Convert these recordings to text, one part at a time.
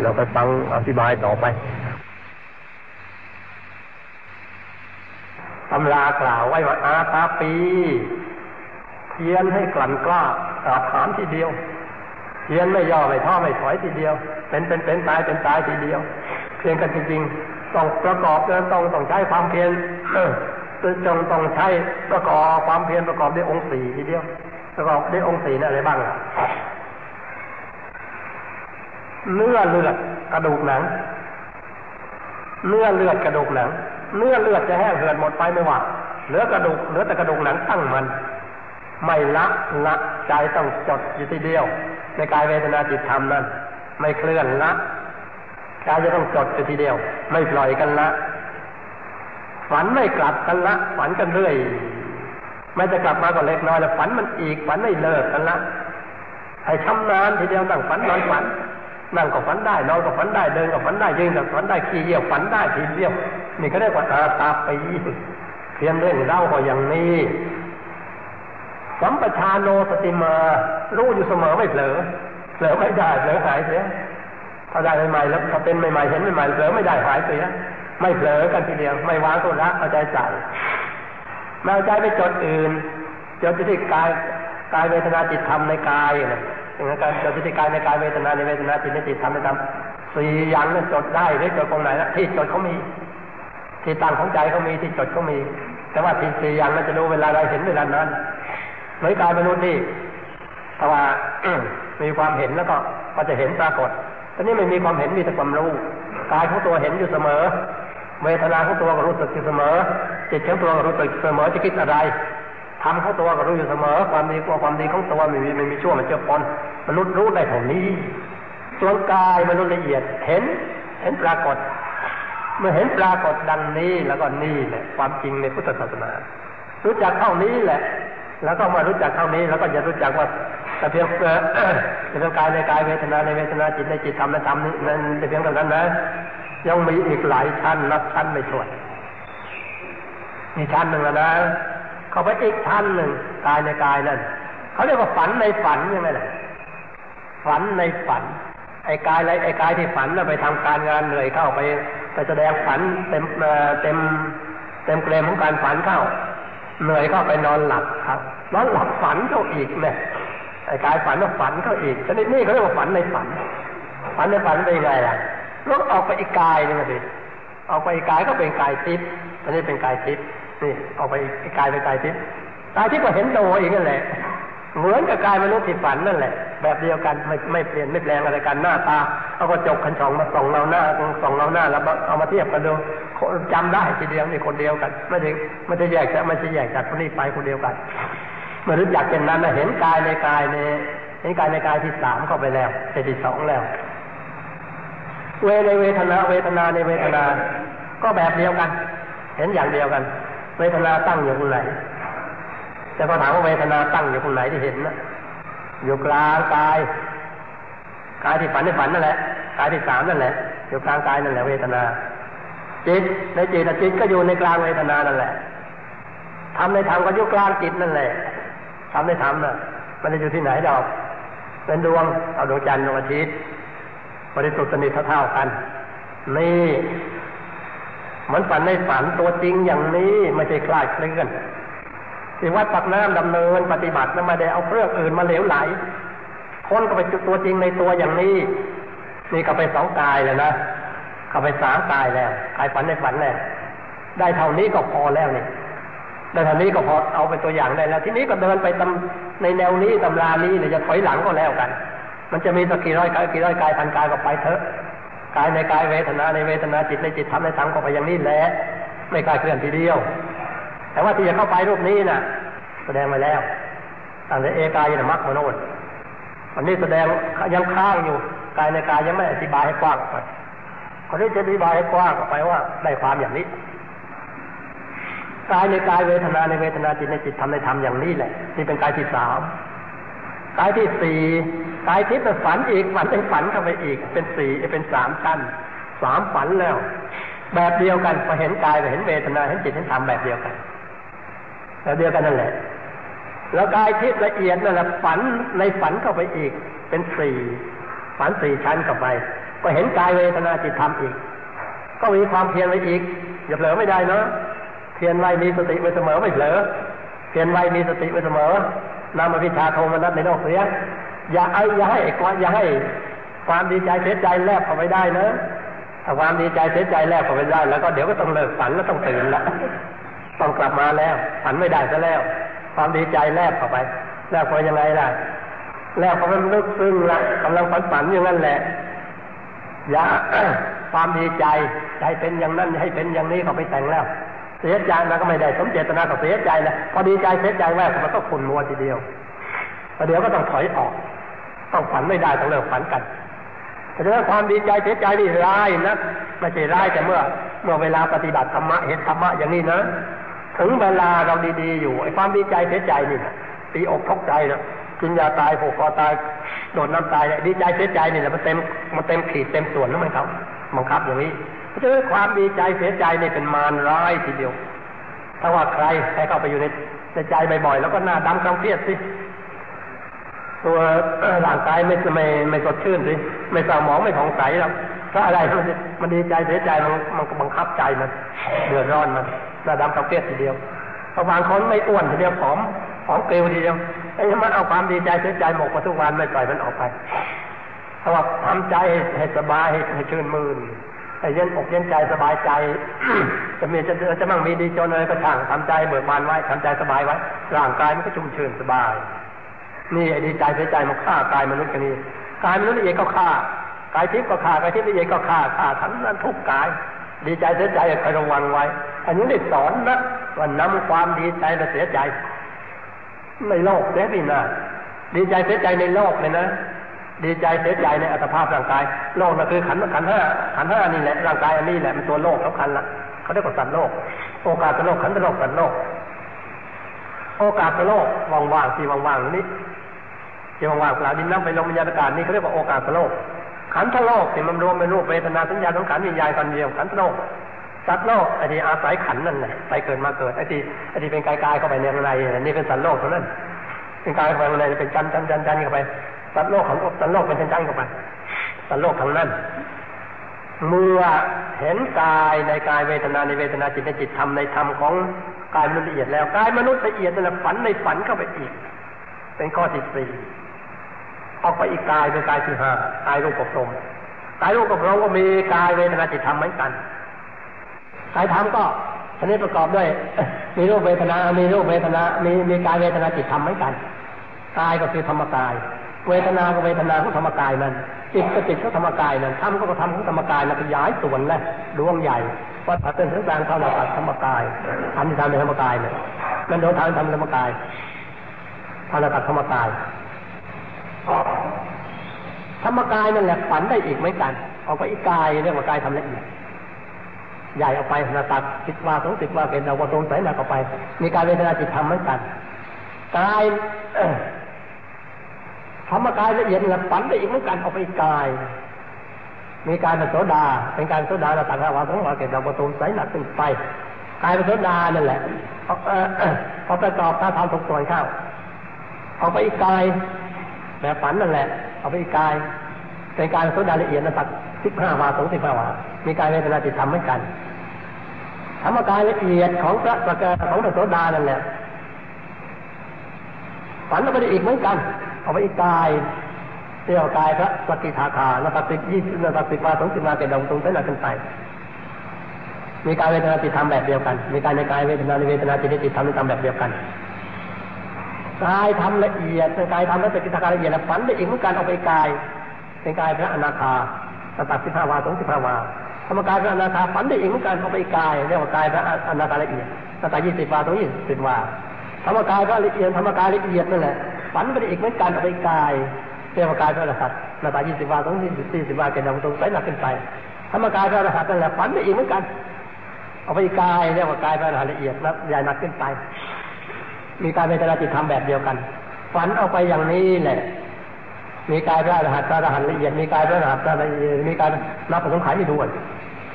เราไปฟังอธิบายต่อไปตำรากล่าวไว้ว่าอาตาปี เพียนให้กลั่นกล้าอาถามทีเดียว เพียนไม่ย่อไม่ท้อไม่ถอยทีเดียว เป็นเป็นเป็นตายเป็นตายทีเดียว เพียงกันจริงๆต้องประกอบเต้องต้องใช้ความเพียรจงต้องใช้ประกอบความเพียรประกอบด้วยองค์สี่ทีเดียวประกอบด้วยองค์สี่นั่นอะไรบ้างล่ะ เนื้อเลือดกระดูกหนัง เนื้อเลือดกระดูกหนัง เนื้อเลือดจะแห้งเหือดหมดไปไม่ว่าเหลือกระดูกเหลือแต่กระดูกหนังตั้งมัน ไม่ละละใจต้องจดอยู่ทีเดียว ในกายเวทนาจิตธรรมนั้น ไม่เคลื่อนละใจจะต้องจดอยู่ทีเดียว ไม่ปล่อยกันละฝันไม่กลับกันละฝันกันเรื่อยไม่จะกลับมาก็เล็กน้อยแล้วฝันมันอีกฝันไม่เลิกกันละให้ชำนาญทีเดียวนั่งฝันนอนฝัน นั่งก็ฝันได้นอนก็ฝันได้เดินก็ฝันได้ยืนก็ฝันได้ขี่เยี่ยวฝันได้ทีเดียวนี่ก็ได้กว่าตาตาปีเพียนเรื่องเล่าก็อย่างนี้สัมปชาโนสติมา รู้อยู่เสมอไม่เผลอเผลอไม่ได้เผลอหายเสียถ้าได้ใหม่ๆแล้วถ้าเป็นใหม่ๆเห็นใหม่ๆเผลอไม่ได้หายเสียไม่เผลอกันทีเดียวไม่วางตัวรักเอาใจใส่ไม่เอาใจไปจดอื่นจดที่กายกายเวทนาจิตธรรมในกายนะ อย่างนั้นการจดที่กายในกายเวทนาในเวทนาจิตในจิตธรรมในธรรมสี่อย่างนั้นจดได้หรือจดตรงไหนละที่จดเขามี ที่ตั้งของใจเขามีที่จดเขามี แต่ว่าที่สี่อย่างนั้นจะรู้เวลาใดเห็นเวลานั้นหมือกายมนุษย์นี่ถ้าว่ามีความเห็นแล้วก็ก็จะเห็นปรากฏตอนนี้ไม่มีความเห็นมีแต่ความรู้กายของตัวเห็นอยู่เสมอ เวทนาของตัวก็รู้สึกอยู่เสมอ จิตของตัวก็รู้สึกเสมอจะคิดอะไร ทำของตัวก็รู้อยู่เสมอ ความดีกว่าความดีของตัวไม่มีไม่มีชั่วมันเจือปนมนุษย์รู้ได้เท่านี้ ส่วนกายมนุษย์ละเอียดเห็น เห็นปรากฏ เมื่อเห็นปรากฏดังนี้แล้วก็นี่แหละความจริงในพุทธศาสนา รู้จักเท่านี้แหละ แล้วก็มารู้จักเท่านี้แล้วก็จะรู้จักว่าแต่เพียงเอ่อเพียงกายในกายเวทนาในเวทนาจิตในจิตธรรมในธรรมนี่นั่นแต่เพียงเท่านั้นนะ ยังมีอีกหลายชั้นนับชั้นไม่ถ้วนมีชั้นหนึ่งแล้วนะ เข้าไปอีกชั้นหนึ่งกายในกายนั่นเขาเรียกว่าฝันในฝันยังไงล่ะฝันในฝัน ไอ้กายไรไอ้กายที่ฝันแล้วไปทำการงานเหนื่อยเข้าไปไปแสดงฝันเต็มเต็มเต็มเกรมของการฝันเข้าเหนื่อยเข้าไปนอนหลับครับนอนหลับฝันเข้าอีกเนี่ยไอ้กายฝันก็ฝันเข้าอีกชนิดนี้เขาเรียกว่าฝันในฝัน ฝันในฝันเป็นไงล่ะแล้วออกไปอีกกายนึงสิออกไปอีกกายก็เป็นกายทิพย์อันนี้เป็นกายทิพย์ นี่ออกไปกายเป็นกายทิพย์กายทิพย์ก็เห็นโตอีกนั่นแหละ เหมือนกับกายมนุษย์ที่ฝันนั่นแหละ แบบเดียวกันไม่ไม่เปลี่ยนไม่แปลงอะไรกันหน้าตาเอากระจกขันช่องมาส่องเราหน้าส่องเราหน้าแล้วเอามาเทียบกันดูจำได้ทีเดียวนี่คนเดียวกัน ไม่ได้ไม่ได้แยกจากไม่ใช่แยกจากคนนี้ไปคนเดียวกันเมื่อรู้จักเป็นนั้นนะเห็นกายในกายในเห็นกายในกายที่สามเข้าไปแล้วที่สองแล้ว เวในเวทนาเวทนาในเวทนา ก็แบบเดียวกัน เห็นอย่างเดียวกัน เวทนาตั้งอยู่ตรงไหนแต่พอถามว่าเวทนาตั้งอยู่ตรงไหนที่เห็นนะอยู่กลางกายกายที่ฝันในฝันนั่นแหละกายที่สามนั่นแหละอยู่กลางกายนั่นแหละเวทนาจิตในจิตจิตก็อยู่ในกลางเวทนานั่นแหละทำในธรรมก็อยู่กลางจิตนั่นแหละทำในธรรมน่ะ มันจะอยู่ที่ไหนดอกเป็นดวงเอาดวงจันทร์ดวงอาทิตย์บริสุทธิ์สนิทเท่ากันนี่ มือนฝันในฝันตัวจริงอย่างนี้ไม่ใช่คลาดเคลื่อนที่วัดปักน้ำดำเนินปฏิบัติไม่ได้เอาเครื่องอื่นมาเหลวไหล คนก็ไปจุดตัวจริงในตัวอย่างนี้ นี่ก็ไปสองกายแล้วนะเข้าไปสามกายแล้วกายฝันในฝันแล้วได้เท่านี้ก็พอแล้วนี่ได้เท่านี้ก็พอเอาไปตัวอย่างได้แล้ว ทีนี้ก็เดินไปตในแนวนี้ตำรานี้เนี่ยจะถอยหลังก็แล้วกัน มันจะมีสักกี่ร้อยกายกี่ร้อยกายพันกายก็ไปเถอะ กายในกายเวทนาในเวทนาจิตในจิตทำในธรรมก็ไปอย่างนี้แหละไม่กลายเคลื่อนทีเดียว แต่ว่าที่จะเข้าไปรูปนี้น่ะ แสดงไปแล้วตั้งแต่เอกายนมัคมโนนวันนี้แสดงยังค้างอยู่กายในกายยังไม่อธิบายให้กว้างไปคนนี้จะอธิบายให้กว้างออกไปว่าได้ความอย่างนี้กายในกายเวทนาในเวทนาจิตในจิตทำในธรรมอย่างนี้แหละนี่เป็นกายที่สามกายที่สี่ กายทิพย์ฝันอีกฝันในฝันเข้าไปอีก เป็นสี่เป็นสามชั้นสามฝันแล้ว แบบเดียวกันพอเห็นกายไปเห็นเวทนาเห็นจิตเห็นธรรมแบบเดียวกันแบบเดียวกันนั่นแหละ แล้วกายทิพย์ละเอียดนั่นแหละฝันในฝันเข้าไปอีก เป็นสี่ฝันสี่ชั้นเข้าไป ก็เห็นกายเวทนาจิตธรรมอีก ก็มีความเพียรไว้อีกอย่าเผลอไม่ได้เนาะเพียรไว้มีสติไว้เสมอไม่เผลอเพียรไว้มีสติไว้เสมอนำมาพิชาโทมนัสในโลกเสีย อย่าไอ้อย่าให้ไอ้อย่าให้ความดีใจเสียใจแลบเข้าไปได้นะถ้าความดีใจเสียใจแลบเข้าไปได้ แล้วก็เดี๋ยวก็ต้องเลิกฝันแล้วต้องตื่นละต้องกลับมาแล้วฝันไม่ได้ซะแล้ว ความดีใจแลบเข้าไป แลบเข้าไปยังไงล่ะแลบเข้าไปลึกซึ้งละกำลังฝันฝันอย่างนั้นแหละอย่าความดีใจใจเป็นอย่างนั้นให้เป็นอย่างนี้เขาไปแต่งแล้ว เสียใจมันก็ไม่ได้สมเจตนาก็เสียใจแล้วพอดีใจเสียใจแวกมันก็ขุ่นมัวทีเดียวประเดี๋ยวก็ต้องถอยออก ต้องฝันไม่ได้ต้องเลิกฝันกันแต่ถ้าความดีใจเสียใจนี่ร้ายนะไม่ใช่ร้ายแต่เมื่อ เมื่อเวลาปฏิบัติธรรมะเห็นธรรมะอย่างนี้นะถึงเวลาเราดีๆอยู่ไอ้ความดีใจเสียใจนี่นะตีอกทกใจนะกินยาตายผูกคอตายโดดน้ำตายเนี่ยดีใจเสียใจนี่แหละมันเต็มมันเต็มขีดเต็มส่วนแล้วมันครับบังคับอย่างนี้เพราะฉะนั้นความดีใจเสียใจนี่เป็นมารร้ายทีเดียว ถ้าว่าใครใครเข้าไปอยู่ในในใจบ่อยๆแล้วก็หน้าดำกำเครียดสิ ตัวร่างกายไม่ไม่ไม่สดชื่นสิไม่สมองไม่ผ่องใสแล้วเพราะอะไรมันมันดีใจเสียใจมันมันบังคับใจมันเดือดร้อนมันหน้าดำกำเครียดทีเดียวบางคนไม่อ้วนทีเดียวผอมผอมเกลียวทีเดียวไอ้มันเอาความดีใจเสียใจหมกมาทุกวันไม่ปล่อยมันออกไปเพราะว่าทำใจให้สบายให้ชื่นมื่นให้เย็นอกเย็นใจสบายใจจะมีจะจะมั่งมีดีจนอะไรก็ช่างทำใจเบิกบานไว้ทำใจสบายไว้ร่างกายมันก็ชุ่มชื่นสบาย นี่ไอ้ดีใจเสียใจมันฆ่ากายมนุษย์กันนี่กายมนุษย์ละเอียดก็ฆ่ากายทิพย์ก็ฆ่ากายทิพย์ละเอียดก็ฆ่าฆ่าทั้งนั้นทุกกาย ดีใจเสียใจคอยระวังไว้ อันนี้ได้สอนนะว่านำความดีใจมาเสียใจ ในโลกเสียนี่นะดีใจเสียใจในโลกเลยนะดีใจเสียใจในอัตภาพร่างกาย โลกนั่นคือขันขันห้าขันห้านี่แหละร่างกายอันนี้แหละมันตัวโลกสำคัญละเขาเรียกว่าสัตว์โลก โอกาสโลกขันโลกสัตว์โลก โอกาสโลกว่างๆที่ว่างๆนี้ ที่ว่างๆเปล่าดินน้ำไปลมวิญญาณอากาศนี่เขาเรียกว่าโอกาสโลก ขันธโลกที่มันรวมเป็นรูปเวทนาสัญญาสังขารวิญญาณกันเดียวขันธโลกสัตว์โลกไอ้ที่อาศัยขันนั่นแหละไปเกิดมาเกิดไอ้ที่ไอ้ที่เป็นกายกายเข้าไปในอะไรนี่เป็นสัตว์โลกเท่านั้นเป็นกายเข้าไปในเป็นจันจันจันจันเข้าไปสัตว์โลกของสัตว์โลกเป็นจันจันเข้าไปสัตว์โลกทางนั้นเมื่อเห็นกายในกายเวทนาในเวทนาจิตในจิตธรรมในธรรมของกายมนุษย์ละเอียดแล้วกายมนุษย์ละเอียดนั่นฝันในฝันเข้าไปอีก เป็นข้อที่สี่ ออกไปอีกกายเป็นกายที่ห้ากายรูปกับลมกายรูปกับลมก็มีกายเวทนาจิตธรรมเหมือนกันกายธรรมก็ชนิดประกอบด้วย มีรูปเวทนา มีรูปเวทนา มีมีกายเวทนาจิตธรรมเหมือนกันกายก็คือธรรมกาย เวทนาก็เวทนาของธรรมกายนั้นจิตก็จิตของธรรมกายนั้นธรรมก็ธรรมของธรรมกายนั้นขยายส่วนและดวงใหญ่วัดผาเป็นถึงกลางเท่าหน้าตัดธรรมกายอันที่ทำในธรรมกายเนี่ยนั่นโดนทางธรรมกายเท่าหน้าตัดธรรมกาย ธรรมกายนั่นแหละฝันได้อีกเหมือนกันออกไปอีกกายเรียกว่ากายทำละเอียดใหญ่ออกไปนาตัดสิบว่าสองสิบวาเป็นเอาวตรงใส่หนักออกไป มีการเวทนาจิตธรรมเหมือนกันกายธรรมกายละเอียดนี่แหละฝันได้อีกเหมือนกันออกไปกายมีการเป็นโสดา เป็นการโสดาเราตัดหาวาสองวาเกิดเอาวตรงใส่หนักขึ้นไปกายเป็นโสดานั่นแหละพอประกอบถ้าทำทุกส่วนเข้าออกไปอีกกาย แบบฝันนั่นแหละ เอาไปกายเป็นการโสดาละเอียดนะตัดสิบห้าวาสองสิบห้าวา มีกายเวทนาจิตธรรมเหมือนกันธรรมกายละเอียดของพระสกของพระโสดานั่นแหละฝันออกไปอีกเหมือนกัน เอาไปอีกกายเที่ยวกายพระสกิทาคานาตัดสิบยี่สิบนาตัดสิบวาสองสิบมาเกิดดงตรงเส้นหนักขึ้นไป มีกายเวทนาจิตธรรมแบบเดียวกัน มีกายในกายเวทนาในเวทนาจิตจิตธรรมในธรรมแบบเดียวกัน กายทำละเอียดเป็นกายทำแล้วเป็นกิจการละเอียดแล้วฝันได้อีกเหมือนกันเอาไปกาย เป็นกายพระอนาคาตัดสิบห้าวาสองสิบห้าวาธรรมกายพระอนาคาฝันได้อีกเหมือนกันเอาไปกายเรียกว่ากายพระอนาคาละเอียดตัดยี่สิบวาสองยี่สิบวาธรรมกายพระละเอียดธรรมกายละเอียดนั่นแหละฝันไปได้อีกเหมือนกันเอาไปกายเรียกว่ากายพระอรหัต์นาตายี่สิบวาสองยี่สิบสี่สิบวาเกิดตรงใส่หนักขึ้นไปธรรมกายพระอรหัตนั่นแหละฝันได้อีกเหมือนกันเอาไปกายเรียกว่ากายพระอรหัตละเอียดนะใหญ่หนักขึ้นไป มีการเวทนาจิตธรรมแบบเดียวกัน ฝันเอาไปอย่างนี้แหละ มีกายพระอรหันต์พระอรหันต์ละเอียด มีกายพระอรหันต์ละเอียด มีการนับประสงขายไม่ด้วย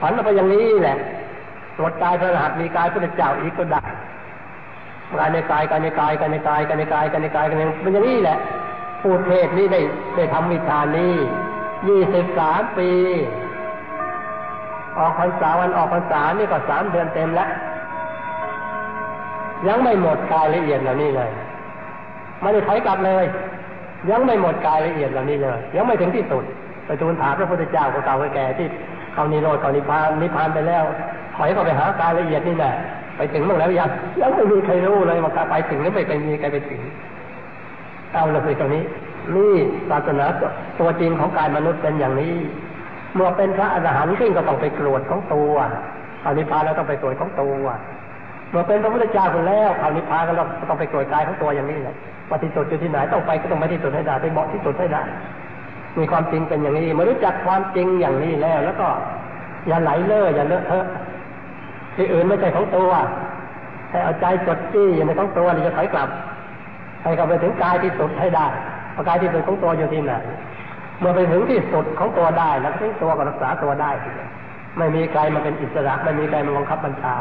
ฝันเอาไปอย่างนี้แหละตรวจกายพระอรหันต์มีกายพระเจ้าอีกก็ได้กายในกายกายในกายกายในกายกายในกายกายในกายกันเป็นอย่างนี้แหละพูดเทศนี้ได้ได้ทำวิชานี้ยี่สิบสามปี ออกพรรษาวันออกพรรษานี่ก็สามเดือนเต็มแล้ว ยังไม่หมดกายละเอียดเหล่านี้เลยไม่ได้ถอยกลับเลย ยังไม่หมดกายละเอียดเหล่านี้เลย ยังไม่ถึงที่สุดไปทูลถามพระพุทธเจ้าของเก่าแก่ที่เขานิโรธเขานิพานนิพานไปแล้วถอยเข้าไปหากายละเอียดนี่แหละไปถึงเมื่อแล้วยังยังไม่มีใครรู้เลยว่าไปถึงหรือไม่ไปมีใครไปถึงเอาละสิตรงนี้นี่ศาสนาตัวจริงของกายมนุษย์เป็นอย่างนี้ เมื่อเป็นพระอรหันต์ซึ่งก็ต้องไปกรวดของตัวอนิพพานแล้วต้องไปตรวจของตัว เมื่อเป็นพระพุทธเจ้าคนแล้วเอาวนิพพานก็ต้องไปตรวจกายของตัวอย่างนี้แหละปฏิสุทธิ์อยู่ที่ไหนต้องไปก็ต้องไปที่สุดให้ได้ไปเหมาะที่สุดให้ได้ มีความจริงเป็นอย่างนี้มื่อรู้จักความจริงอย่างนี้แล้ว แล้วก็อย่าไหลเล่ออย่าเลอะเทอะที่อื่นไม่ใช่ของตัวให้เอาใจจดจี้อยู่ในของตัวนี่จะถอยกลับ ให้กลับไปถึงกายที่สุดให้ได้พอกายที่สุดของตัวอยู่ที่ไหนเมื่อไปถึงที่สุดของตัวได้ แล้วทิ้งตัวก็รักษาตัวได้ ไม่มีใครมาเป็นอิสระ ไม่มีใครมาบังคับบัญชา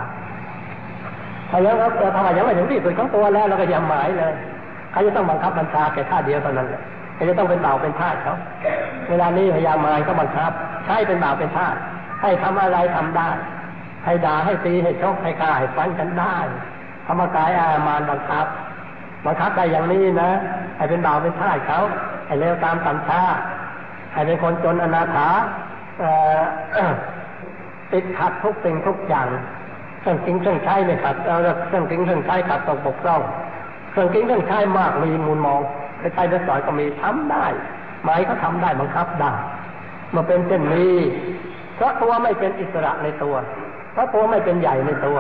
ถ้ายังถ้ายังไม่ถึงที่สุดของตัวแล้วเราก็อย่าหมายเลยใครจะต้องบังคับบัญชาแค่ท่าเดียวเท่านั้นแหละใครจะต้องเป็นบ่าวเป็นทาสเขาเวลานี้พยายามมายก็บังคับ ใช้เป็นบ่าวเป็นทาสให้ทำอะไรทำได้ ให้ด่าให้ตีให้ชกให้ฆ่าให้ฟันกันได้ธรรมกายอามานบังคับบังคับได้อย่างนี้นะให้เป็นบ่าวเป็นทาสเขาให้เร็วตามสัญชาให้เป็นคนจนอนาถาติดขัดทุกสิ่งทุกอย่าง รื่องกินเครื่องใช้ไม่ขัดเอาเครื่องกินเครื่องใช้ขัดตกบกพร่องเครื่องกินเครื่องใช้มากมีมูลมองใครๆจะสอนก็มีทำได้หมายเขาทาได้บังคับได้มาเป็นเช่นนี้เพราะตัวไม่เป็นอิสระในตัว เพราะตัวไม่เป็นใหญ่ในตัว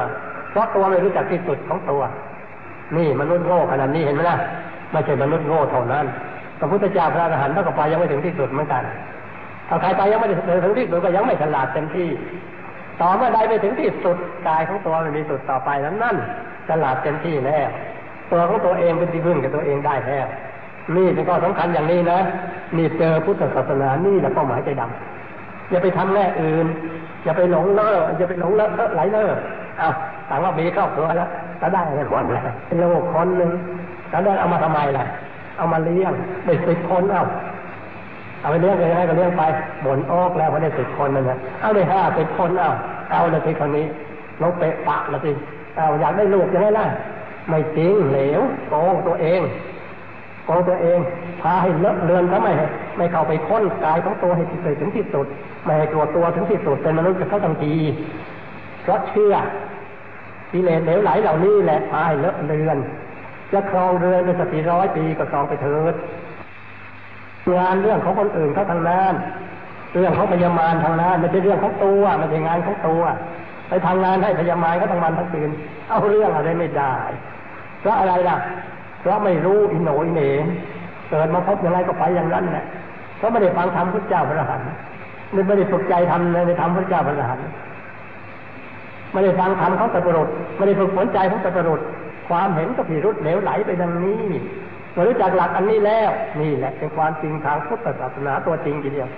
เพราะตัวไม่รู้จักที่สุดของตัว นี่มนุษย์โง่ขนาดนี้เห็นไหมล่ะไม่ใช่มนุษย์โง่เท่านั้นพระพุทธเจ้าพระอรหันต์ท่ากับไปยังไม่ถึงที่สุดเหมือนกันถ้าใครไปยังไม่ถึงที่สุดก็ยังไม่ฉลาดเต็มที่ ต่อเมื่อใดไปถึงที่สุดกายของตัวมันมีสุดต่อไปนั้นนั่นฉลาดเต็มที่แล้วตัวของตัวเองเป็นที่พึ่งกับตัวเองได้แล้วนี่เป็นข้อสำคัญอย่างนี้นะนี่เจอพุทธศาสนานี่แหละเป้าหมายใจดำอย่าไปทำแง่อื่นอย่าไปหลงเล่ออย่าไปหลงเล่อไหลเล่อเอาต่างว่ามีครอบครัวแล้วก็ได้เงินวันแล้วเป็นโลกคนหนึ่งก็ได้เอามาทำไมล่ะ เอามาเลี้ยงได้สิบคนเอา เอาไปเลี้ยงไปให้ก็เลี้ยงไปบ่นโอกแล้วพอได้สิบคนนั่นนะเอาได้ห้าสิบคนเอาเอาเลยทีคนนี้ลงเปะปะละสิเอาอยากได้ลูกจะได้ล่ะไม่จริงเหลวโกงตัวเองของตัวเองพาให้เลอะเลือนทำไมไม่เข้าไปค้นกายของตัวให้ที่สุดถึงที่สุดไม่ให้ตัวตัวถึงที่สุดเป็นมนุษย์จะเข้าทังทีเพราะเชื่อกิเลสเหลวไหลเหล่านี้แหละพาให้เลอะเลือนจะครองเรือนในสติร้อยปีก็ครองไปเถิด งานเรื่องของคนอื่นเขาทางนั้นเรื่องของพยามารทางนั้นไม่ใช่เรื่องของตัวไม่ใช่งานของตัวไปทำงานให้พยามารก็ทั้งวันทั้งคืนเอาเรื่องอะไรไม่ได้เพราะอะไรล่ะเพราะไม่รู้อินโหนอินเหนเกิดมาพบอย่างไรก็ไปอย่างนั้นแหละเพราะไม่ได้ฟังธรรมพระเจ้าพระหันไม่ได้ฝึกใจทำในธรรมพระเจ้าพระหันไม่ได้ฟังธรรมเขาตะปรุษไม่ได้ฝึกฝนใจเขาตะปรุษความเห็นก็ผิรุดเหลวไหลไปดังนี้ รู้จักหลักอันนี้แล้ว นี่แหละเป็นความจริงทางพุทธศาสนาตัวจริงทีเดียว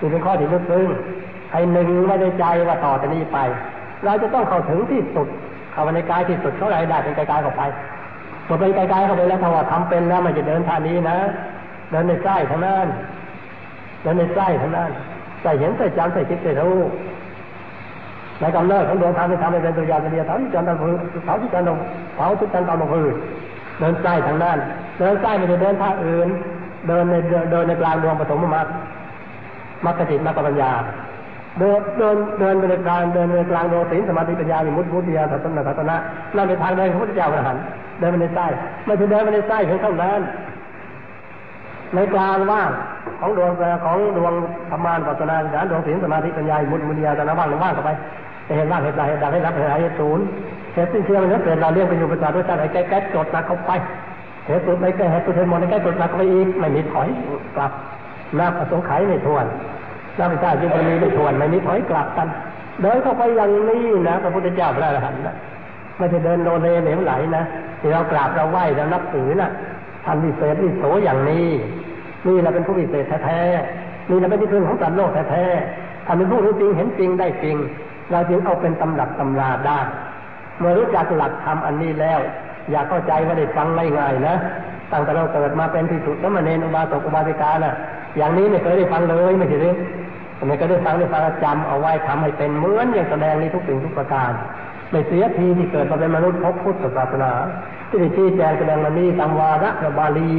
นี่เป็นข้อที่ลึกซึ้งให้หนึ่งไม่ได้ใจว่าต่อจากนี้ไป เราจะต้องเข้าถึงที่สุดเข้าไปในกายที่สุดเท่าไรได้เป็นกายกายเข้าไปพอไปไกลๆเข้าไปแล้วถ้าว่าทำเป็นแล้วมันจะเดินทางนี้นะเดินในไส้ทางนั้นเดินในไส้ทางนั้นใส่เห็นใส่จำใส่คิดใส่รู้ในกำเนิดของดวงธรรมที่ทำให้เป็นตัวยาเป็นเดียเท่าที่จันทร์พื้นเท่าที่จันทร์เท่าที่จันทร์ตามพื้น เดินไส้ทางนั้นเดินไส้ไม่ได้เดินทางอื่น เดินในเดินในกลางดวงปฐมมรรคมรรคจิตมรรคปัญญา เดินเดินเดินไปในกลางเดินในกลางดวงศีลสมาธิปัญญามีมุตมุติยาสัตนะสัตนะนั่นเป็นทางเดินของพระพุทธเจ้าอรหันต์เดินไปในไส้ไม่ใช่เดินไปในไส้เพียงเท่านั้นในกลางว่างของดวงของดวงธรรมานปัจนาญาณดวงศีลสมาธิปัญญามุตติมุติยาสัตนะว่างว่างเข้าไป เห็นว่างเห็นใดเห็นใดให้รับเห็นใดเหตุศูนย์เหตุสิ้นเชื่อมันนั้นเกิดเราเรียกไปอยู่ประสาทด้วยใจไอ้แก๊แก๊จดนักเข้าไปเหตุสุดในแก่เหตุสุดเหตุหมดในแก่จดนักเข้าไปอีกไม่มีถอยกลับนับอสงค์ไขไม่ทวนพระพุทธเจ้าจึงมีไม่ชวนไม่มีถอยกลับกันเดินเข้าไปอย่างนี้นะพระพุทธเจ้าพระอรหันต์นะไม่ใช่เดินโดเลเหลวไหลนะที่เรากราบเราไหว้เรานับถือนะท่านวิเศษวิโสอย่างนี้นี่เราเป็นผู้วิเศษแท้ๆนี่เราเป็นที่พึ่งของสัตว์โลกแท้ๆท่านเป็นผู้รู้จริงเห็นจริงได้จริง เราจึงเอาเป็นตำรับตำราได้ เมื่อรู้จักหลักธรรมอันนี้แล้ว อย่าเข้าใจว่าได้ฟังง่ายๆนะตั้งแต่เราเกิดมาเป็นที่สุดแล้วมาเนนอุบาสกอุบาสิกานะ่ะ อย่างนี้ไม่เคยได้ฟังเลยไม่ใช่หรือไม่เคยได้ฟังได้ฟังจำเอาไว้ทำให้เป็นเหมือนอย่างแสดงนี้ทุกสิ่งทุกประการไม่เสียทีที่เกิดมาเป็นมนุษย์พบพุทธศาสนาที่ได้ชี้แจงแสดงมานี้ตามวาระพระบาลี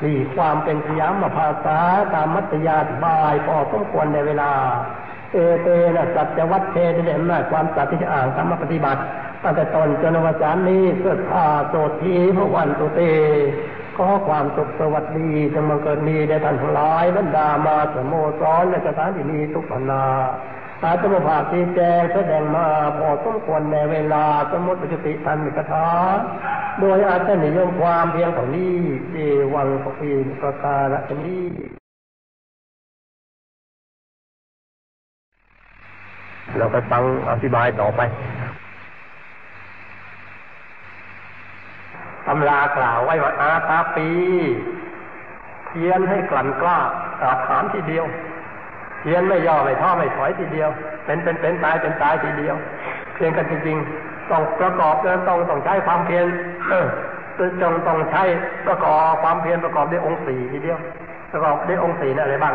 ที่ความเป็นสยามภาษาตามมัตยาบายพอสมควรในเวลา เอเตนะสัจวัตเทเดอำนาจความสัตย์ที่อ่านธรรมปฏิบัติตั้งแต่ตนจนวสานนี้เพื่อาโสทีพระวันตุเตขอความสุขสวัสดีจงมาเกิดมีแด่ท่านทั้งหลายบรรดามาสมโมสรและสถานที่นี้ทุกพนาอาตมาภาพที่แจงแสดงมาพอสมควรในเวลาสมมติปฏิทันมิกถาโดยอาจจะนิยมความเพียงเท่านี้เอวังปกีประกาศนี้ เราไปฟังอธิบายต่อไปตำรากล่าวไว้ว่าอาตาปีเพียนให้กลั่นกล้าอาถามทีเดียวเพียนไม่ย่อไม่ท้อไม่ถอยทีเดียว เป็นเป็นเป็นตายเป็นตายทีเดียว เพียงกันจริงๆต้องประกอบต้องต้องใช้ความเพียรจงต้องใช้ประกอบความเพียรประกอบด้วยองค์สี่ทีเดียวประกอบด้วยองค์สี่นั่อะไรบ้าง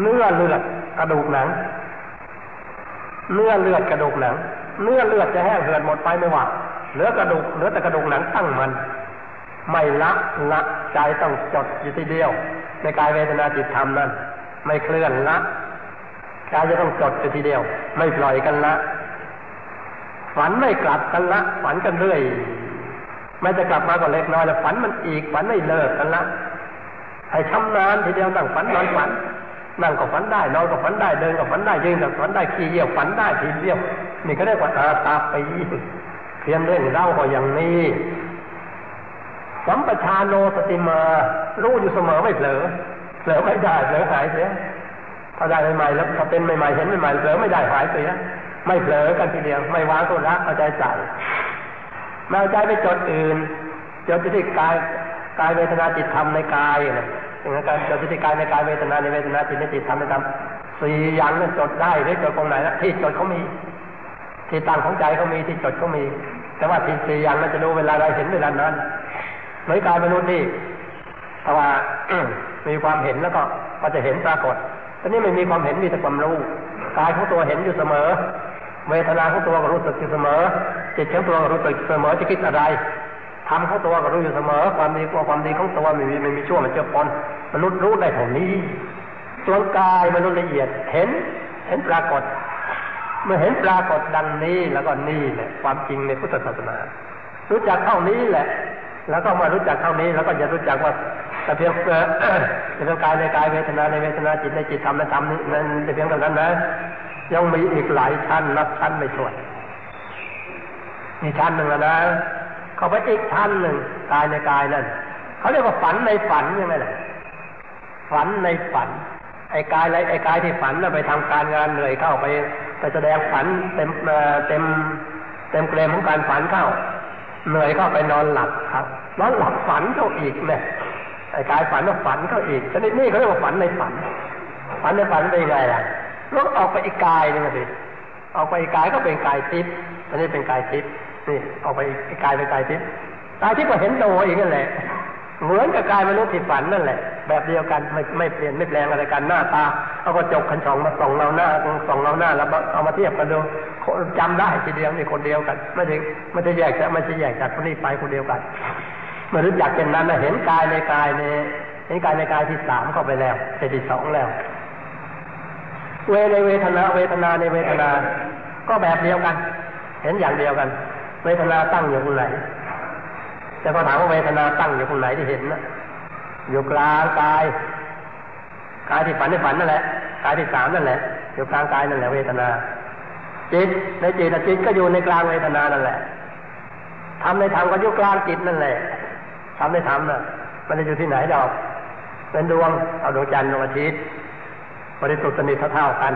เนื้อเลือดกระดูกหนัง เนื้อเลือดกระดูกหนัง เนื้อเลือดจะแห้งเหือดหมดไปไม่ว่าเหลือกระดูกเหลือแต่กระดูกหนังตั้งมัน ไม่ละละใจต้องจดอยู่ที่เดียว ในกายเวทนาจิตธรรมนั้น ไม่เคลื่อนละใจจะต้องจดอยู่ทีเดียว ไม่ปล่อยกันละฝันไม่กลับกันละฝันกันเรื่อยไม่จะกลับมาก็เล็กน้อยแล้วฝันมันอีกฝันไม่เลิกกันละให้ชำนาญทีเดียวตั้งฝันนอนฝัน นั่งก็ฝันได้นอนก็ฝันได้เดินก็ฝันได้ยืนก็ฝันได้ขี่เยี่ยวฝันได้ทีเดียวนี่ก็เรียกว่าอาตาปีเพียงเรื่องเล่าก็อย่างนี้สัมปชาโนสติมา รู้อยู่เสมอไม่เผลอเผลอไม่ได้เผลอหายเสียถ้าได้ใหม่ๆแล้วถ้าเป็นใหม่ๆเห็นใหม่ๆเผลอไม่ได้หายเสียไม่เผลอกันทีเดียวไม่วางตัวรักเอาใจใส่ไม่เอาใจไปจดอื่นจดที่กายกายเวทนาจิตธรรมในกายนะ อย่างการจดที่กายในกายเวทนาในเวทนาจิตในจิตธรรมในธรรมสี่อย่างนั้นจดได้หรือจดตรงไหนนะที่จดเขามีที่ตั้งของใจเขามีที่จดเขามี แต่ว่าที่สี่อย่างนั้นจะรู้เวลาใดเห็นเวลานั้นเหมือนกายมนุษย์นี่ถ้าว่ามีความเห็นแล้วก็ก็จะเห็นปรากฏตอนนี้ไม่มีความเห็นมีแต่ความรู้กายของตัวเห็นอยู่เสมอ เวทนาของตัวก็รู้สึกอยู่เสมอ จิตของตัวก็รู้สึกเสมอจะคิดอะไร ทำของตัวก็รู้อยู่เสมอ ความดีกว่าความดีของตัวไม่มีไม่มีชั่วมันเจือปนมนุษย์รู้ได้เท่านี้ ส่วนกายมนุษย์ละเอียดเห็น เห็นปรากฏ เมื่อเห็นปรากฏดังนี้แล้วก็นี่แหละความจริงในพุทธศาสนา รู้จักเท่านี้แหละ แล้วก็มารู้จักเท่านี้ แล้วก็จะรู้จักว่าแต่เพียงเพียงกายในกายเวทนาในเวทนาจิตในจิตธรรมในธรรมนี่นั่นแต่เพียงเท่านั้นนะ ยังมีอีกหลายชั้นนับชั้นไม่ถ้วนนี่ชั้นหนึ่งแล้วนะ เข้าไปอีกชั้นหนึ่งกายในกายนั่นเขาเรียกว่าฝันในฝันยังไงล่ะฝันในฝัน ไอ้กายอะไรไอ้กายที่ฝันน่ะไปทำการงานเหนื่อยเข้าไปไปแสดงฝันเต็มเต็มเต็มเกรมของการฝันเข้าเหนื่อยเข้าไปนอนหลับครับนอนหลับฝันเข้าอีกเนี่ยไอ้กายฝันก็ฝันเข้าอีกชนิดนี้เขาเรียกว่าฝันในฝัน ฝันในฝันเป็นไงล่ะแล้วออกไปอีกกายนึงสิออกไปอีกกายก็เป็นกายทิพย์อันนี้เป็นกายทิพย์ นี่ออกไปกายเป็นกายทิพย์กายทิพย์ก็เห็นตัวอีกนั่นแหละ เหมือนกับกายมนุษย์ที่ฝันนั่นแหละ แบบเดียวกันไม่ไม่เปลี่ยนไม่แปลงอะไรกันหน้าตาเอากระจกขันช่องมาส่องเราหน้าส่องเราหน้าแล้วเอามาเทียบกันดูจำได้ทีเดียวนี่คนเดียวกัน ไม่ได้ไม่ได้แยกไม่ใช่แยกจากคนนี้ไปคนเดียวกันเมื่อรู้จักเป็นนั้นเห็นกายในกายในเห็นกายในกายที่สามเข้าไปแล้วที่สองแล้ว เวในเวทนาเวทนาในเวทนา ก็แบบเดียวกัน เห็นอย่างเดียวกัน เวทนาตั้งอยู่ตรงไหน แต่พอถามว่าเวทนาตั้งอยู่ตรงไหนที่เห็นนะอยู่กลางกายกายที่ฝันในฝันนั่นแหละกายที่สามนั่นแหละอยู่กลางกายนั่นแหละเวทนาจิตในจิตจิตก็อยู่ในกลางเวทนานั่นแหละทำในธรรมก็อยู่กลางจิตนั่นแหละทำในธรรมน่ะ มันจะอยู่ที่ไหนดอก เป็นดวงเอาดวงจันทร์ดวงอาทิตย์บริสุทธิ์สนิทเท่ากัน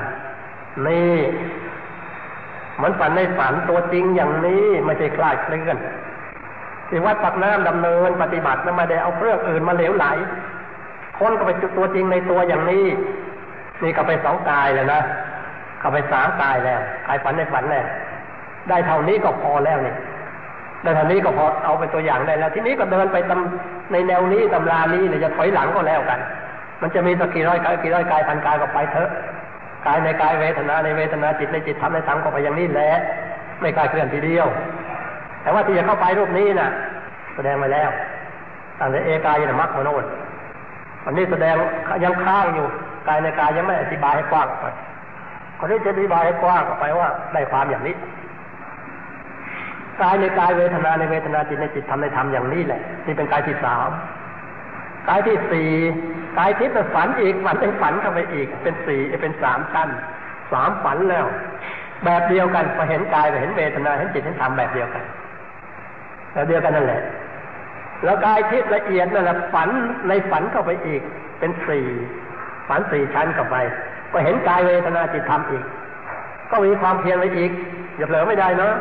นี่ มันฝันในฝันตัวจริงอย่างนี้ไม่ใช่คลาดเคลื่อนที่วัดปักน้ำดำเนินปฏิบัตินั้นไม่ได้เอาเรื่องอื่นมาเหลวไหล คนก็ไปจุดตัวจริงในตัวอย่างนี้ นี่ก็ไปสองกายแล้วนะก็ไปสามกายแล้วกายฝันในฝันแล้วได้เท่านี้ก็พอแล้วนี่ในทานี้ก็พอเอาเป็นตัวอย่างได้แล้ว ทีนี้ก็เดินไปตำในแนวนี้ตำรานี้เนี่ยจะถอยหลังก็แล้วกัน มันจะมีสักกี่ร้อยกายกี่ร้อยกายพันกายก็ไปเถอะ กายในกายเวทนาในเวทนาจิตในจิตทำในธรรมก็ไปอย่างนี้แหละไม่กลายเคลื่อนทีเดียว แต่ว่าที่จะเข้าไปรูปนี้น่ะ แสดงไปแล้วตั้งแต่เอกายนมัคมโนนอันนี้แสดงยังค้างอยู่กายในกายยังไม่อธิบายให้กว้างไปคนนี้จะอธิบายให้กว้างไปว่าได้ความอย่างนี้กายในกายเวทนาในเวทนาจิตในจิตทำในธรรมอย่างนี้แหละนี่เป็นกายที่สามกายที่สี่ กายทิพย์ฝันอีกฝันเป็นฝันเข้าไปอีก เป็นสี่เป็นสามชั้นสามฝันแล้ว แบบเดียวกันพอเห็นกายไปเห็นเวทนาเห็นจิตเห็นธรรมแบบเดียวกันแบบเดียวกันนั่นแหละ แล้วกายทิพย์ละเอียดนั่นแหละฝันในฝันเข้าไปอีก เป็นสี่ฝันสี่ชั้นเข้าไปก็เห็นกายเวทนาจิตธรรมอีก ก็มีความเพียรไปอีกอย่าเผลอไม่ได้เนาะ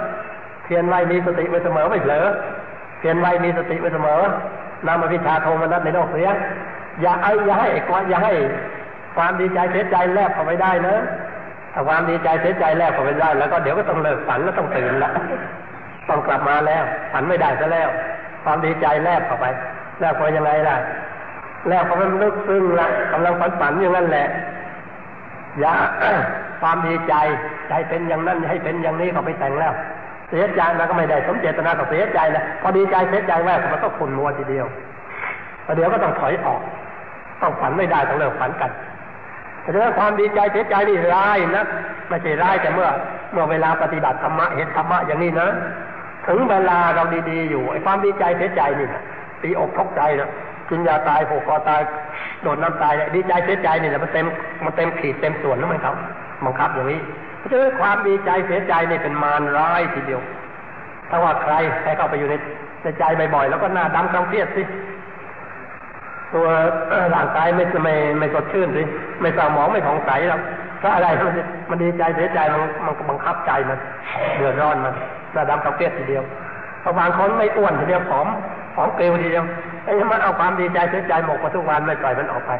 เพียรไว้มีสติไว้เสมอไม่เผลอเพียรไว้มีสติไว้เสมอนำอภิชาโทมนัสในโลกเสีย อย่าไอ้อย่าให้ความอย่าให้ความดีใจเสียใจแลบเข้าไปได้นะถ้าความดีใจเสียใจแลบเข้าไปได้ แล้วก็เดี๋ยวก็ต้องเลิกฝันแล้วต้องตื่นละต้องกลับมาแล้วฝันไม่ได้ซะแล้ว ความดีใจแลบเข้าไป แลบไปยังไงล่ะแลบเข้าไปลึกซึ้งละกำลังฝันฝันอย่างนั้นแหละ อย่าความดีใจใจเป็นอย่างนั้นให้เป็นอย่างนี้เขาไปแต่งแล้ว เสียใจมันก็ไม่ได้สมเจตนาก็เสียใจนะพอดีใจเสียใจแวบมันก็ขุนมัวทีเดียว ประเดี๋ยวก็ต้องถอยออก ต้องฝันไม่ได้ต้องเลิกฝันกันแต่ถ้าความดีใจเสียใจนี่ร้ายนะไม่ใช่ร้ายแต่เมื่อ เมื่อเวลาปฏิบัติธรรมะเห็นธรรมะอย่างนี้นะถึงเวลาเราดีๆอยู่ไอ้ความดีใจเสียใจนี่นะตีอกทกใจนะกินยาตายผูกคอตายโดดน้ำตายเนี่ยดีใจเสียใจนี่นะมันเต็มมันเต็มขีดเต็มส่วนนะมันเขาบังคับอย่างนี้เพราะฉะนั้นความดีใจเสียใจนี่เป็นมารร้ายทีเดียว ถ้าว่าใครใครเข้าไปอยู่ในในใจบ่อยๆแล้วก็หน้าดำกำเครียดสิ ตัวร่างกายไม่ไม่ไม่สดชื่นสิไม่สมองไม่ผ่องใสแล้วเพราะอะไรมันมันดีใจเสียใจมันมันบังคับใจมันเดือดร้อนมันหน้าดำกำเครียดทีเดียวพอบางคนไม่อ้วนทีเดียวผอมผอมเกลียวทีเดียวไอ้มันเอาความดีใจเสียใจหมกมาทุกวันไม่ปล่อยมันออกไป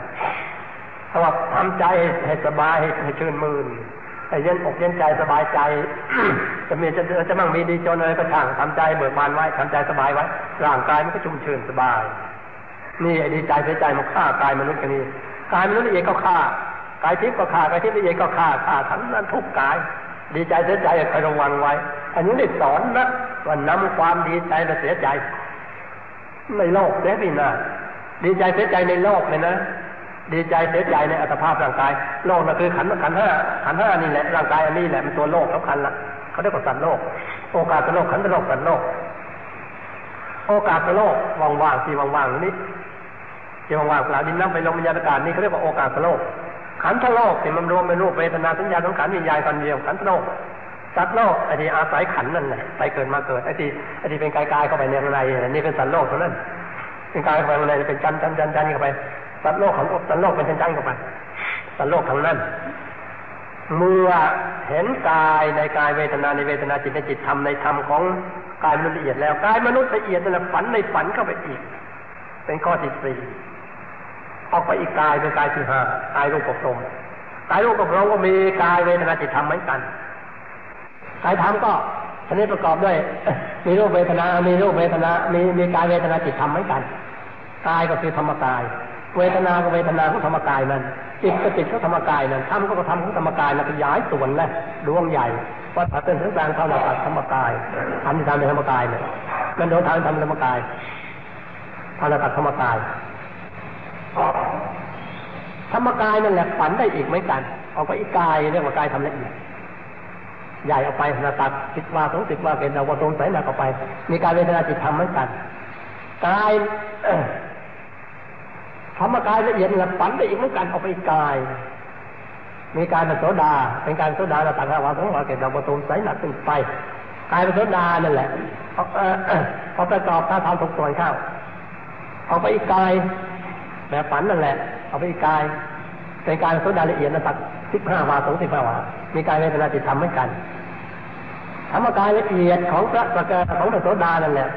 เพราะว่าทำใจให้สบายให้ชื่นมื่นให้เย็นอกเย็นใจสบายใจ จะมีจะจะมั่งมีดีจนอะไรก็ช่างทำใจเบิกบานไว้ทำใจสบายไว้ร่างกายมันก็ชุ่มชื่นสบาย นี่ไอ้ดีใจเสียใจมันฆ่ากายมนุษย์กันนี่กายมนุษย์ละเอียดก็ฆ่ากายทิพย์ก็ฆ่ากายทิพย์ละเอียดก็ฆ่าฆ่าทั้งนั้นทุกกาย ดีใจเสียใจคอยระวังไว้ อันนี้ได้สอนนะว่านำความดีใจและเสียใจ ในโลกเสียพี่นาดีใจเสียใจในโลกเลยนะดีใจเสียใจในอัตภาพร่างกาย โลกนั่นคือขันขันห้าขันห้านี่แหละร่างกายอันนี้แหละมันตัวโลกสำคัญละเขาเรียกว่าสัตว์โลก โอกาสโลกขันโลกสัตว์โลก โอกาสโลกว่างๆที่ว่างๆนี้ ที่ว่างๆเปล่าดินน้ำไปลมวิญญาณอากาศนี่เขาเรียกว่าโอกาสโลก ขันธโลกที่มันรวมเป็นรูปเวทนาสัญญาสังขารวิญญาณกันเดียวขันธโลกสัตว์โลกไอ้ที่อาศัยขันนั่นแหละไปเกิดมาเกิดไอ้ที่ไอ้ที่เป็นกายกายเข้าไปในข้างในนี่เป็นสัตว์โลกเท่านั้นเป็นกายเข้าไปข้างในเป็นจันจันจันจันเข้าไปสัตว์โลกของสัตว์โลกเป็นจันจันเข้าไปสัตว์โลกทั้งนั้นเมื่อเห็นกายในกายเวทนาในเวทนาจิตในจิตธรรมในธรรมของกายมนุษย์ละเอียดแล้วกายมนุษย์ละเอียดนั่นแหละฝันในฝันเข้าไปอีก เป็นข้อที่สี่ ออกไปอีกกายเป็นกายที่ห้ากายรูปกับลมกายรูปกับลมก็มีกายเวทนาจิตธรรมเหมือนกันกายธรรมก็ชนิดประกอบด้วย มีรูปเวทนา มีรูปเวทนา มีมีกายเวทนาจิตธรรมเหมือนกันกายก็คือธรรมกาย เวทนาก็เวทนาของธรรมกายนั้นจิตก็จิตของธรรมกายนั้นธรรมก็ธรรมของธรรมกายนั้นขยายส่วนและดวงใหญ่วัดผาเต้นถึงกลางเท่านาตัดธรรมกายทำที่ทำในธรรมกายเนี่ยมันโดนทางทำธรรมกายเท่านาตัดธรรมกาย ธรรมกายนั่นแหละฝันได้อีกเหมือนกันเอาไปอีกกายเรียกว่ากายทำละเอียดใหญ่ออกไปนาตัดสิบว่าสองสิบว่าเกณฑ์เราก็ตรงใสหนักออกไป มีการเวทนาจิตธรรมเหมือนกันกายธรรมกายละเอียดละฝันได้อีกเหมือนกันเอาไปกาย มีการเป็นโสดา เป็นการโสดาเราตัดว่าสองว่าเกณฑ์เราก็ตรงใสหนักขึ้นไปกายเป็นโสดานั่นแหละพอประกอบถ้าทำถูกส่วนเข้าเอาไปอีกกาย แบบฝันนั่นแหละ เอาไปอีกกายเป็นการโสดาละเอียดนะตัดสิบห้าวาสองสิบห้าวา มีกายเวทนาจิตธรรมเหมือนกันธรรมกายละเอียดของพระสกของพระโสดานั่นแหละ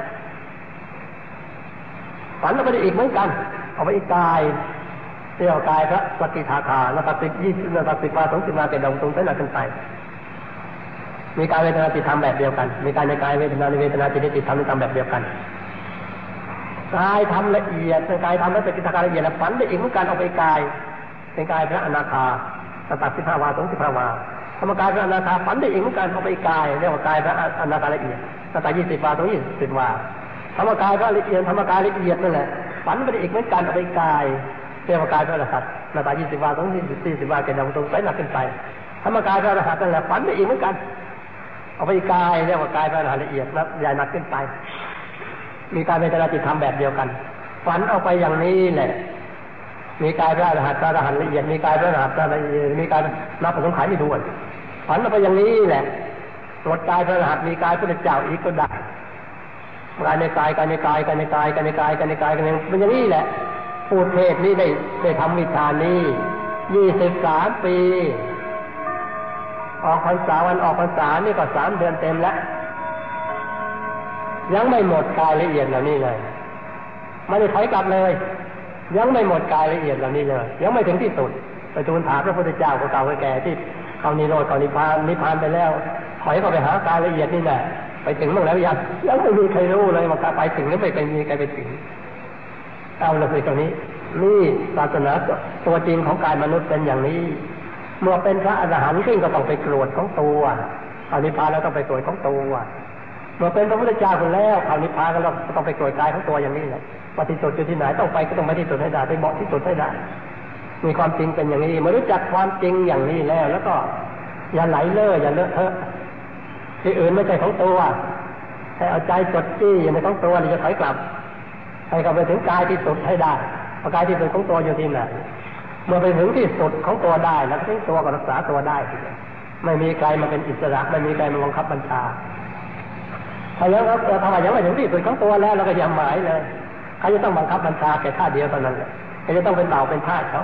ฝันเราไปได้อีกเหมือนกัน เอาไปอีกกายเรี่ยวกายพระสกิทาคาแล้วตัดสิบยี่สิบแล้วตัดสิบมาสองสิบมาเป็นดงตรงเส้นหนักขึ้นไป มีกายเวทนาจิตธรรมแบบเดียวกัน มีกายในกายเวทนาในเวทนาจิตในจิตธรรมในธรรมแบบเดียวกัน กายทำละเอียดกายทำแล้วเป็นกิจการละเอียดฝันได้อีกเหมือนกันเอาไปกาย เป็นกายพระอนาคาสตัดสิบห้าวาสงสิบห้าวาธรรมกายพระอนาคาฝันได้อีกเหมือนกันเอาไปกายเรียกว่ากายพระอนาคาละเอียดสตัดยี่สิบวาสงยี่สิบวาธรรมกายพระละเอียดธรรมกายละเอียดนั่นแหละฝันไปได้อีกเหมือนกันเอาไปกายเรียกว่ากายพระอรหันต์สตัดยี่สิบวาสงยี่สิบสี่สิบวาเกณฑ์ตรงไปหนักขึ้นไปธรรมกายพระอรหัตนั่นแหละฝันได้อีกเหมือนกันเอาไปกายเรียกว่ากายพระอรหัตละเอียดแล้วใหญ่หนักขึ้นไป มีการเวทนาจิตธรรมแบบเดียวกัน ฝันเอาไปอย่างนี้แหละมีกายพระอรหันต์พระอรหันต์ละเอียดมีกายพระอรหันต์ละเอียดมีการนับผสมขายไม่ด้วยฝันเอาไปอย่างนี้แหละตรวจกายพระอรหันต์มีกายพระเจ้าอีกก็ได้กายในกายกายในกายกายในกายกายในกายกายในกายกันเป็นอย่างนี้แหละพูดเทศนี้ได้ได้ทำวิชานี้ยี่สิบสามปี ออกพรรษาวันออกพรรษานี่ก็สามเดือนเต็มแล้ว ยังไม่หมดกายละเอียดเหล่านี้เลยไม่ได้ถอยกลับเลย ยังไม่หมดกายละเอียดเหล่านี้เลยยังไม่ถึงที่สุดไปทูลถามพระพุทธเจ้าเก่าแก่ที่เขานิโรธเขานิพานนิพานไปแล้ว ถอยก็ไปหากายละเอียดนี่แหละไปถึงบ้างแล้วยังยังไม่มีใครรู้เลยว่าไปถึงหรือไม่เคยมีใครไปถึงเอาละสิตรงนี้นี่ศาสนาตัวจริงของกายมนุษย์เป็นอย่างนี้ เมื่อเป็นพระอรหันต์ขึ้นก็ต้องไปกรวดของตัวเอานิพพานแล้วต้องไปตรวจของตัว เมื่อเป็นพระพุทธเจ้าคนแล้วเอานิพพานก็ต้องไปตรวจกายของตัวอย่างนี้แหละว่าที่สุดอยู่ที่ไหนต้องไปก็ต้องไปที่สุดให้ได้ไปเหมาะที่สุดให้ได้มีความจริงเป็นอย่างนี้มารู้จักความจริงอย่างนี้แล้ว แล้วก็ อย่าไหลเล่ออย่าเลอะเทอะที่อื่นไม่ใช่ของตัวให้เอาใจจดจี้อยู่ในของตัวนี่จะถอยกลับให้เข้าไปถึงกายที่สุดให้ได้เพระกายที่สุดของตัวอยู่ที่ไหนเมื่อไปถึงที่สุดของตัวได้แล้วทิ้งตัวก็รักษาตัวได้ ไม่มีใครมาเป็นอิสระ ไม่มีใครมาบังคับบัญชา ถ้ายังครับถ้ายังไม่ถึงที่สุดของตัวแล้วเราก็ยังหมายเลยเขาจะต้องบังคับบัญชาแก่ท่าเดียวเท่านั้นแหละเขาจะต้องเป็นบ่าวเป็นท่าเขา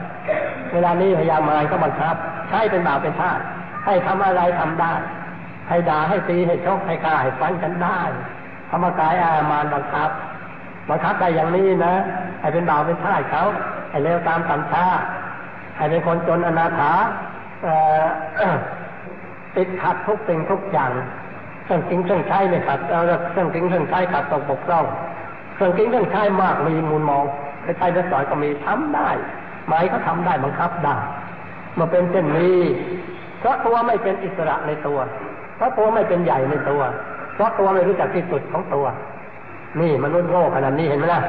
เวลานี้พยายามมายก็บังคับ ใช้เป็นบ่าวเป็นท่าให้ทำอะไรทำได้ ให้ด่าให้ตีให้ชกให้ฆ่าให้ฟันกันได้ธรรมกายอามานบังคับบังคับได้อย่างนี้นะ ให้เป็นบ่าวเป็นท่าเขาให้เร็วตามสัญชาให้เป็นคนจนอนาถาติดขัดทุกสิ่งทุกอย่าง เครื่องกินเครื่องใช้ไม่ขัดเครื่องกินเครื่องใช้ขัดตกบกพร่อง เครื่องกินเครื่องใช้มากมีมูลมองใครๆจะสอนก็มีทำได้หมายเขาทาได้บังคับได้มาเป็นเช่นนี้เพราะตัวไม่เป็นอิสระในตัว เพราะตัวไม่เป็นใหญ่ในตัว เพราะตัวไม่รู้จักที่สุดของตัว นี่มนุษย์โง่ขนาดนี้เห็นไหมล่ะ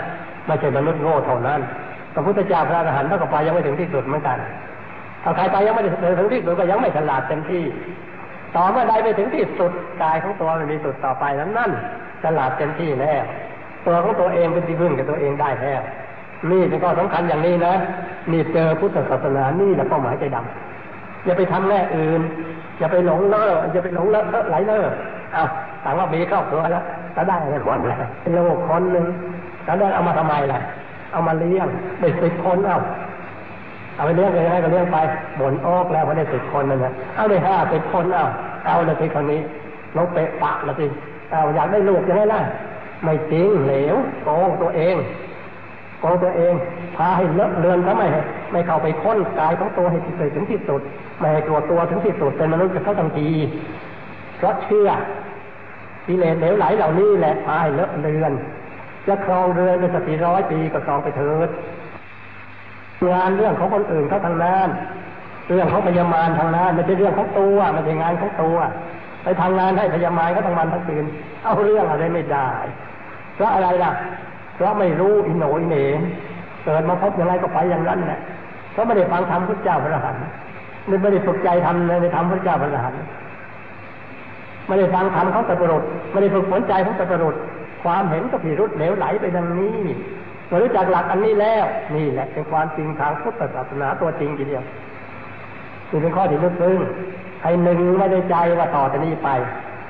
ไม่ใช่มนุษย์โง่เท่านั้นพระพุทธเจ้าพระอรหันต์ท่านก็ไปยังไม่ถึงที่สุดเหมือนกันถ้าใครไปยังไม่ถึงที่สุดก็ยังไม่ฉลาดเต็มที่ ต่อเมื่อใดไปถึงที่สุดกายของตัวมันมีสุดต่อไปนั้นนั่นฉลาดเต็มที่แล้วตัวของตัวเองเป็นที่พึ่งกับตัวเองได้แล้วนี่เป็นข้อสำคัญอย่างนี้นะนี่เจอพุทธศาสนานี่แหละเป้าหมายใจดำอย่าไปทำแง่อื่น อย่าไปหลงเล่ออย่าไปหลงเล่อไหลเล่อเอาถามว่ามีครอบครัวแล้วก็ได้อะไรหมดเลยโลกคนหนึ่งแล้วได้เอามาทำไมล่ะ เอามาเลี้ยงได้สิบคนเอา เอาไปเลี้ยงไปให้ก็เลี้ยงไปบ่นออกแล้วพอได้สิบคนนั่นนะเอาได้ห้าสิบคนเอาเอาเลยทีคนนี้ลงเปะปะละสิเอาอยากได้ลูกจะได้ล่ะไม่จริงเหลวโกงตัวเองโกงตัวเองพาให้เลอะเลือนทำไมไม่เข้าไปค้นกายของตัวให้ถึงที่สุดไม่ให้ตัวตัวถึงที่สุดเป็นมนุษย์จะเข้าทันทีเพราะเชื่อกิเลสเหลวไหลเหล่านี้แหละพาให้เลอะเลือนจะครองเรือนไปสักกี่ร้อยปีก็ครองไปเถิด งานเรื่องของคนอื่นเขาทางนั้นเรื่องของพญามารทางนั้นไม่ใช่เรื่องของตัวไม่ใช่งานของตัวไปทำงานให้พญามารก็ทั้งวันทั้งคืนเอาเรื่องอะไรไม่ได้เพราะอะไรล่ะเพราะไม่รู้อิโหน่อิเหน่เกิดมาพบอย่างไรก็ไปอย่างนั้นแหละเพราะไม่ได้ฟังธรรมพระอริยเจ้าพระอรหันต์ไม่ได้ฝึกใจทำในธรรมพระอริยเจ้าพระอรหันต์ไม่ได้ฟังธรรมเขาตะปรุษไม่ได้ฝึกฝนใจเขาตะปรุษความเห็นก็ผิรุดเหลวไหลไปดังนี้ อรู้จักหลักอันนี้แล้ว นี่แหละเป็นความจริงทางพุทธศาสนาตัวจริงทีเดียวนี่เป็นข้อที่ลึกซึ้งให้หนึ่งไม่ได้ใจว่าต่อจากนี้ไป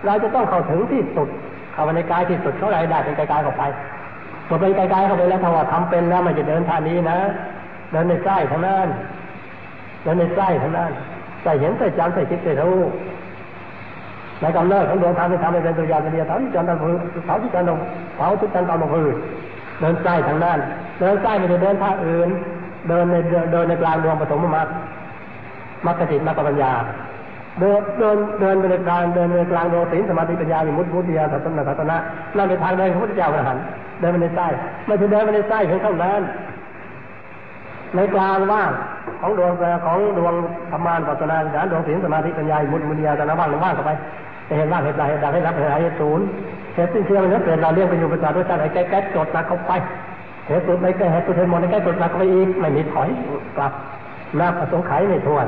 เราจะต้องเข้าถึงที่สุด เข้าไปในกายที่สุดเท่าไรได้เป็นกายๆเข้าไปพอเป็นกายๆเข้าไปแล้วถ้าว่าทำเป็นแล้วมันจะเดินทางนี้นะเดินในไส้ทางนั้นเดินในไส้ทางนั้นใส่เห็นใส่จำใส่คิดใส่รู้ในกำเนิดของดวงธรรมที่ทำให้เป็นตัวอย่างเป็นเดียวเท่าที่จันทร์ตะพื้นเท่าที่จันทร์เท่าที่จันทร์ตะพื้น เดินใต้ทางนั้นเดินใต้ไม่ได้เดินท่าอื่น เดินในเดินในกลางดวงปฐมมรรคมรรคจิตมรรคปัญญา เดินเดินเดินไปในกลางเดินในกลางโดศีลสมาธิปัญญาวิมุตติมุตติยาสัตตนาสัตนะนั่นเป็นทางเดินของพระพุทธเจ้าอรหันต์เดินไปในใต้ไม่ใช่เดินไปในใต้เพียงเท่านั้นในกลางว่างของดวงของดวงธรรมานปัจนาญาณดวงศีลสมาธิปัญญามุตติมุตติยาสัตนะว่างว่างเข้าไปจะเห็นว่างเห็นใดเห็นใดให้รับเห็นใดเหตุศูนย์ เหตุสิ้นเชื่อมันเกิดเราเลี้ยงไปอยู่ประสาทด้วยใจไหนแก้แก้จดหนักเข้าไปเหตุสุดไม่แก้เหตุสุดเหตุหมดไม่แก้จดหนักเข้าไปอีกไม่มีถอยกลับนับสงไขไม่ทวน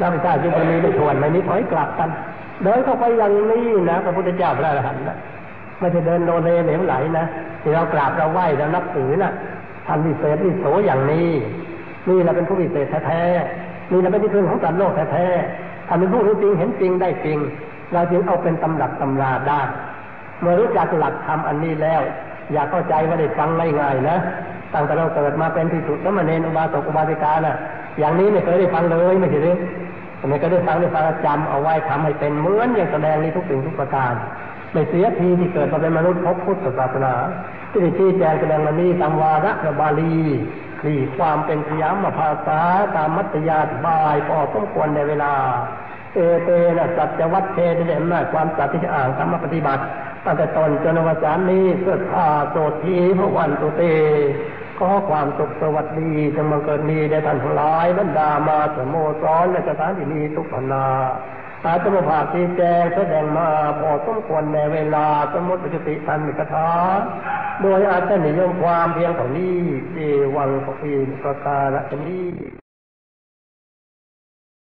นับไปได้จึงจะมีไม่ทวนไม่มีถอยกลับกันเดินเข้าไปอย่างนี้นะพระพุทธเจ้าพระอรหันต์นะไม่ใช่เดินโดเลเหลวไหลนะที่เรากราบเราไหว้เรานับถือนะท่านวิเศษวิโสอย่างนี้นี่เราเป็นผู้วิเศษแท้ๆนี่เราเป็นที่พึ่งของสัตว์โลกแท้ๆท่านเป็นผู้รู้จริงเห็นจริงได้จริง เราจึงเอาเป็นตำรับตำราได้ เมื่อรู้จักหลักธรรมอันนี้แล้ว อย่าเข้าใจว่าได้ฟังง่ายๆนะตั้งแต่เราเกิดมาเป็นที่สุดแล้วมาเนนอุบาสกอุบาสิกาน่ะ อย่างนี้ไม่เคยได้ฟังเลยไม่ใช่หรือไม่เคยได้ฟังได้ฟังจำเอาไว้ทำให้เป็นเหมือนอย่างแสดงในทุกสิ่งทุกประการไม่เสียทีที่เกิดมาเป็นมนุษย์พบพุทธศาสนา ที่ได้ชี้แจงแสดงมานี้ตามวาระพระบาลีคลี่ความเป็นสยามภาษาตามมัตยาธิบายพอสมควรในเวลา เอเตนะสัจวัตเทเดอำนาจความสัตย์ที่จะอ่านธรรมปฏิบัติ ตั้งแต่ตอนจนอวสานนี้เพื่อข้าโสทีพระวันตุเตขอความสุขสวัสดีจงบังเกิดมีแด่ท่านทั้งหลายบรรดามาสโมสรและสถานที่นี้ทุกพนาอาตมภาพที่แจงแสดงมาพอสมควรในเวลาสมุติปติทันมิกถาโดยอาจจะนิยมความเพียงเท่านี้เอวังปะปีประการนี้